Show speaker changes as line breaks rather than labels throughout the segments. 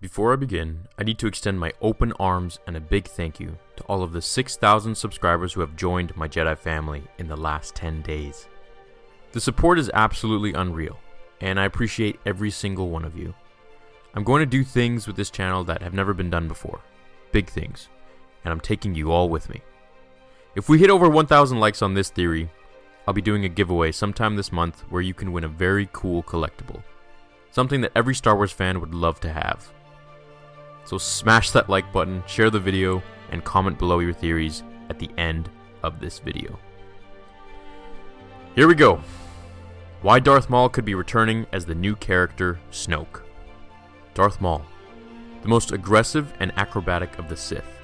Before I begin, I need to extend my open arms and a big thank you to all of the 6,000 subscribers who have joined my Jedi family in the last 10 days. The support is absolutely unreal, and I appreciate every single one of you. I'm going to do things with this channel that have never been done before. Big things. And I'm taking you all with me. If we hit over 1,000 likes on this theory, I'll be doing a giveaway sometime this month where you can win a very cool collectible. Something that every Star Wars fan would love to have. So smash that like button, share the video, and comment below your theories at the end of this video. Here we go. Why Darth Maul could be returning as the new character Snoke. Darth Maul, the most aggressive and acrobatic of the Sith,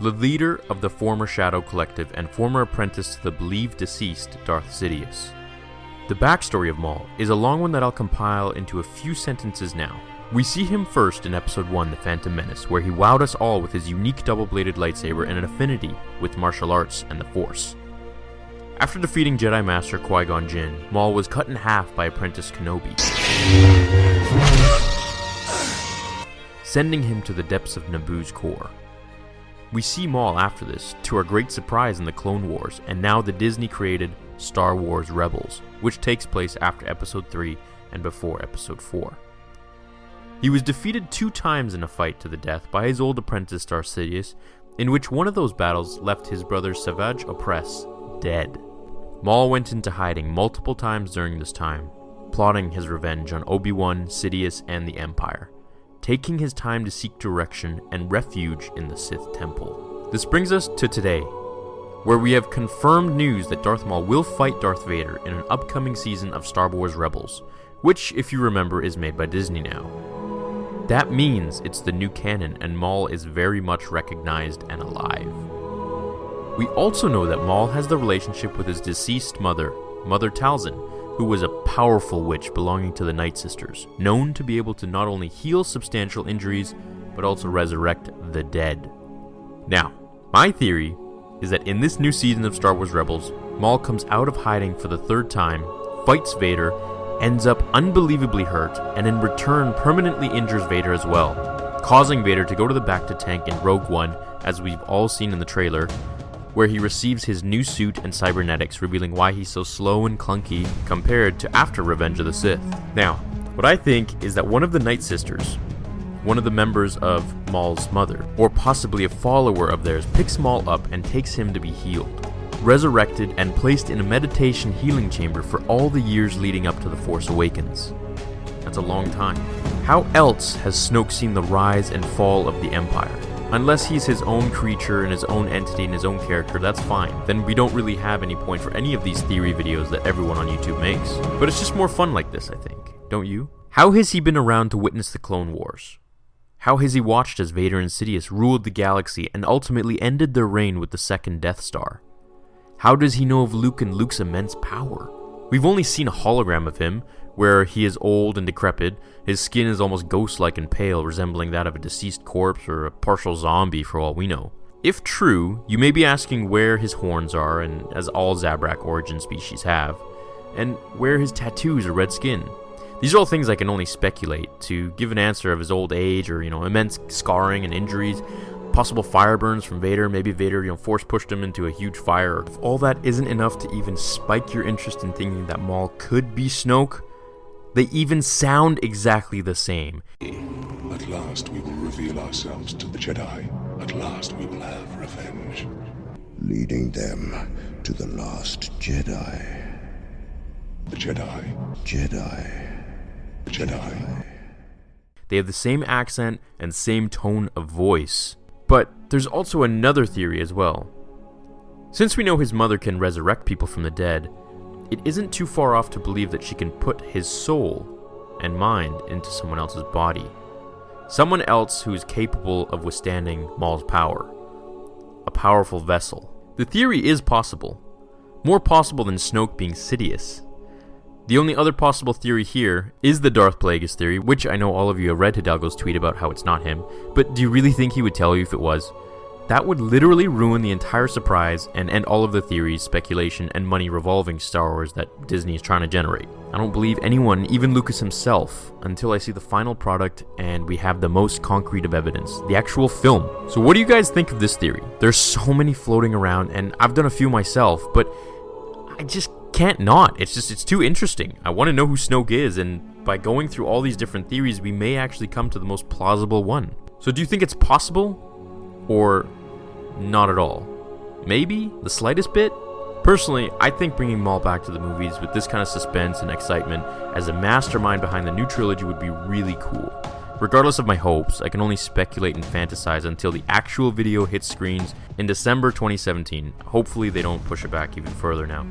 the leader of the former Shadow Collective and former apprentice to the believed deceased Darth Sidious. The backstory of Maul is a long one that I'll compile into a few sentences now. We see him first in Episode 1 The Phantom Menace, where he wowed us all with his unique double bladed lightsaber and an affinity with martial arts and the Force. After defeating Jedi Master Qui Gon Jinn, Maul was cut in half by apprentice Kenobi, sending him to the depths of Naboo's core. We see Maul after this, to our great surprise in the Clone Wars, and now the Disney created Star Wars Rebels, which takes place after Episode 3 and before Episode 4. He was defeated two times in a fight to the death by his old apprentice Darth Sidious, in which one of those battles left his brother Savage Oppress dead. Maul went into hiding multiple times during this time, plotting his revenge on Obi-Wan, Sidious, and the Empire, taking his time to seek direction and refuge in the Sith Temple. This brings us to today, where we have confirmed news that Darth Maul will fight Darth Vader in an upcoming season of Star Wars Rebels, which, if you remember, is made by Disney now. That means it's the new canon and Maul is very much recognized and alive. We also know that Maul has the relationship with his deceased mother, Mother Talzin, who was a powerful witch belonging to the Night Sisters, known to be able to not only heal substantial injuries, but also resurrect the dead. Now, my theory is that in this new season of Star Wars Rebels, Maul comes out of hiding for the third time, fights Vader, ends up unbelievably hurt, and in return permanently injures Vader as well, causing Vader to go to the bacta tank in Rogue One, as we've all seen in the trailer, where he receives his new suit and cybernetics, revealing why he's so slow and clunky compared to after Revenge of the Sith. Now, what I think is that one of the Night Sisters, one of the members of Maul's mother, or possibly a follower of theirs, picks Maul up and takes him to be healed resurrected, and placed in a meditation healing chamber for all the years leading up to The Force Awakens. That's a long time. How else has Snoke seen the rise and fall of the Empire? Unless he's his own creature and his own entity and his own character, that's fine. Then we don't really have any point for any of these theory videos that everyone on YouTube makes. But it's just more fun like this, I think. Don't you? How has he been around to witness the Clone Wars? How has he watched as Vader and Sidious ruled the galaxy and ultimately ended their reign with the second Death Star? How does he know of Luke and Luke's immense power? We've only seen a hologram of him, where he is old and decrepit, his skin is almost ghost like and pale, resembling that of a deceased corpse or a partial zombie for all we know. If true, you may be asking where his horns are, and as all Zabrak origin species have, and where his tattoos or red skin. These are all things I can only speculate. To give an answer of his old age or, you know, immense scarring and injuries, possible fire burns from Vader. Maybe Vader, you know, force pushed him into a huge fire. If all that isn't enough to even spike your interest in thinking that Maul could be Snoke, they even sound exactly the same.
At last we will reveal ourselves to the Jedi. At last we will have revenge.
Leading them to the last Jedi.
The Jedi.
Jedi.
The Jedi.
They have the same accent and same tone of voice. But there's also another theory as well. Since we know his mother can resurrect people from the dead, it isn't too far off to believe that she can put his soul and mind into someone else's body. Someone else who is capable of withstanding Maul's power. A powerful vessel. The theory is possible. More possible than Snoke being Sidious. The only other possible theory here is the Darth Plagueis theory, which I know all of you have read Hidalgo's tweet about how it's not him, but do you really think he would tell you if it was? That would literally ruin the entire surprise and end all of the theories, speculation, and money revolving Star Wars that Disney is trying to generate. I don't believe anyone, even Lucas himself, until I see the final product and we have the most concrete of evidence the actual film. So, what do you guys think of this theory? There's so many floating around, and I've done a few myself, but I just can't not. It's just, it's too interesting. I want to know who Snoke is, and by going through all these different theories, we may actually come to the most plausible one. So, do you think it's possible? Or not at all. Maybe the slightest bit? Personally, I think bringing Maul back to the movies with this kind of suspense and excitement as a mastermind behind the new trilogy would be really cool. Regardless of my hopes, I can only speculate and fantasize until the actual video hits screens in December 2017. Hopefully, they don't push it back even further now.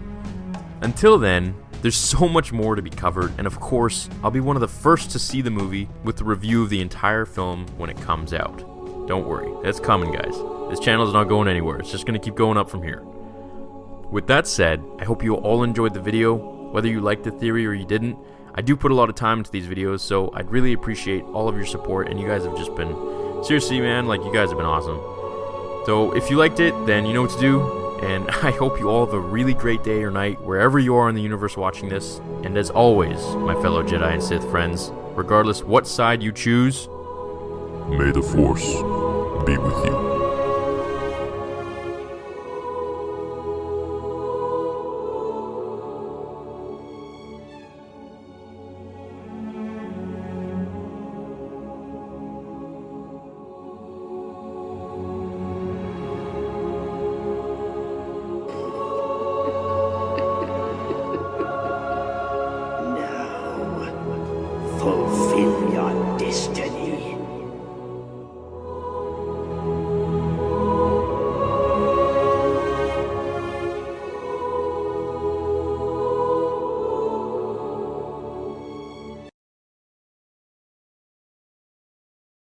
Until then, there's so much more to be covered, and of course, I'll be one of the first to see the movie with the review of the entire film when it comes out. Don't worry, it's coming, guys. This channel is not going anywhere, it's just going to keep going up from here. With that said, I hope you all enjoyed the video, whether you liked the theory or you didn't. I do put a lot of time into these videos, so I'd really appreciate all of your support, and you guys have just been, seriously, man, like, you guys have been awesome. So, if you liked it, then you know what to do, and I hope you all have a really great day or night wherever you are in the universe watching this. And as always, my fellow Jedi and Sith friends, regardless what side you choose,
May the Force be with you.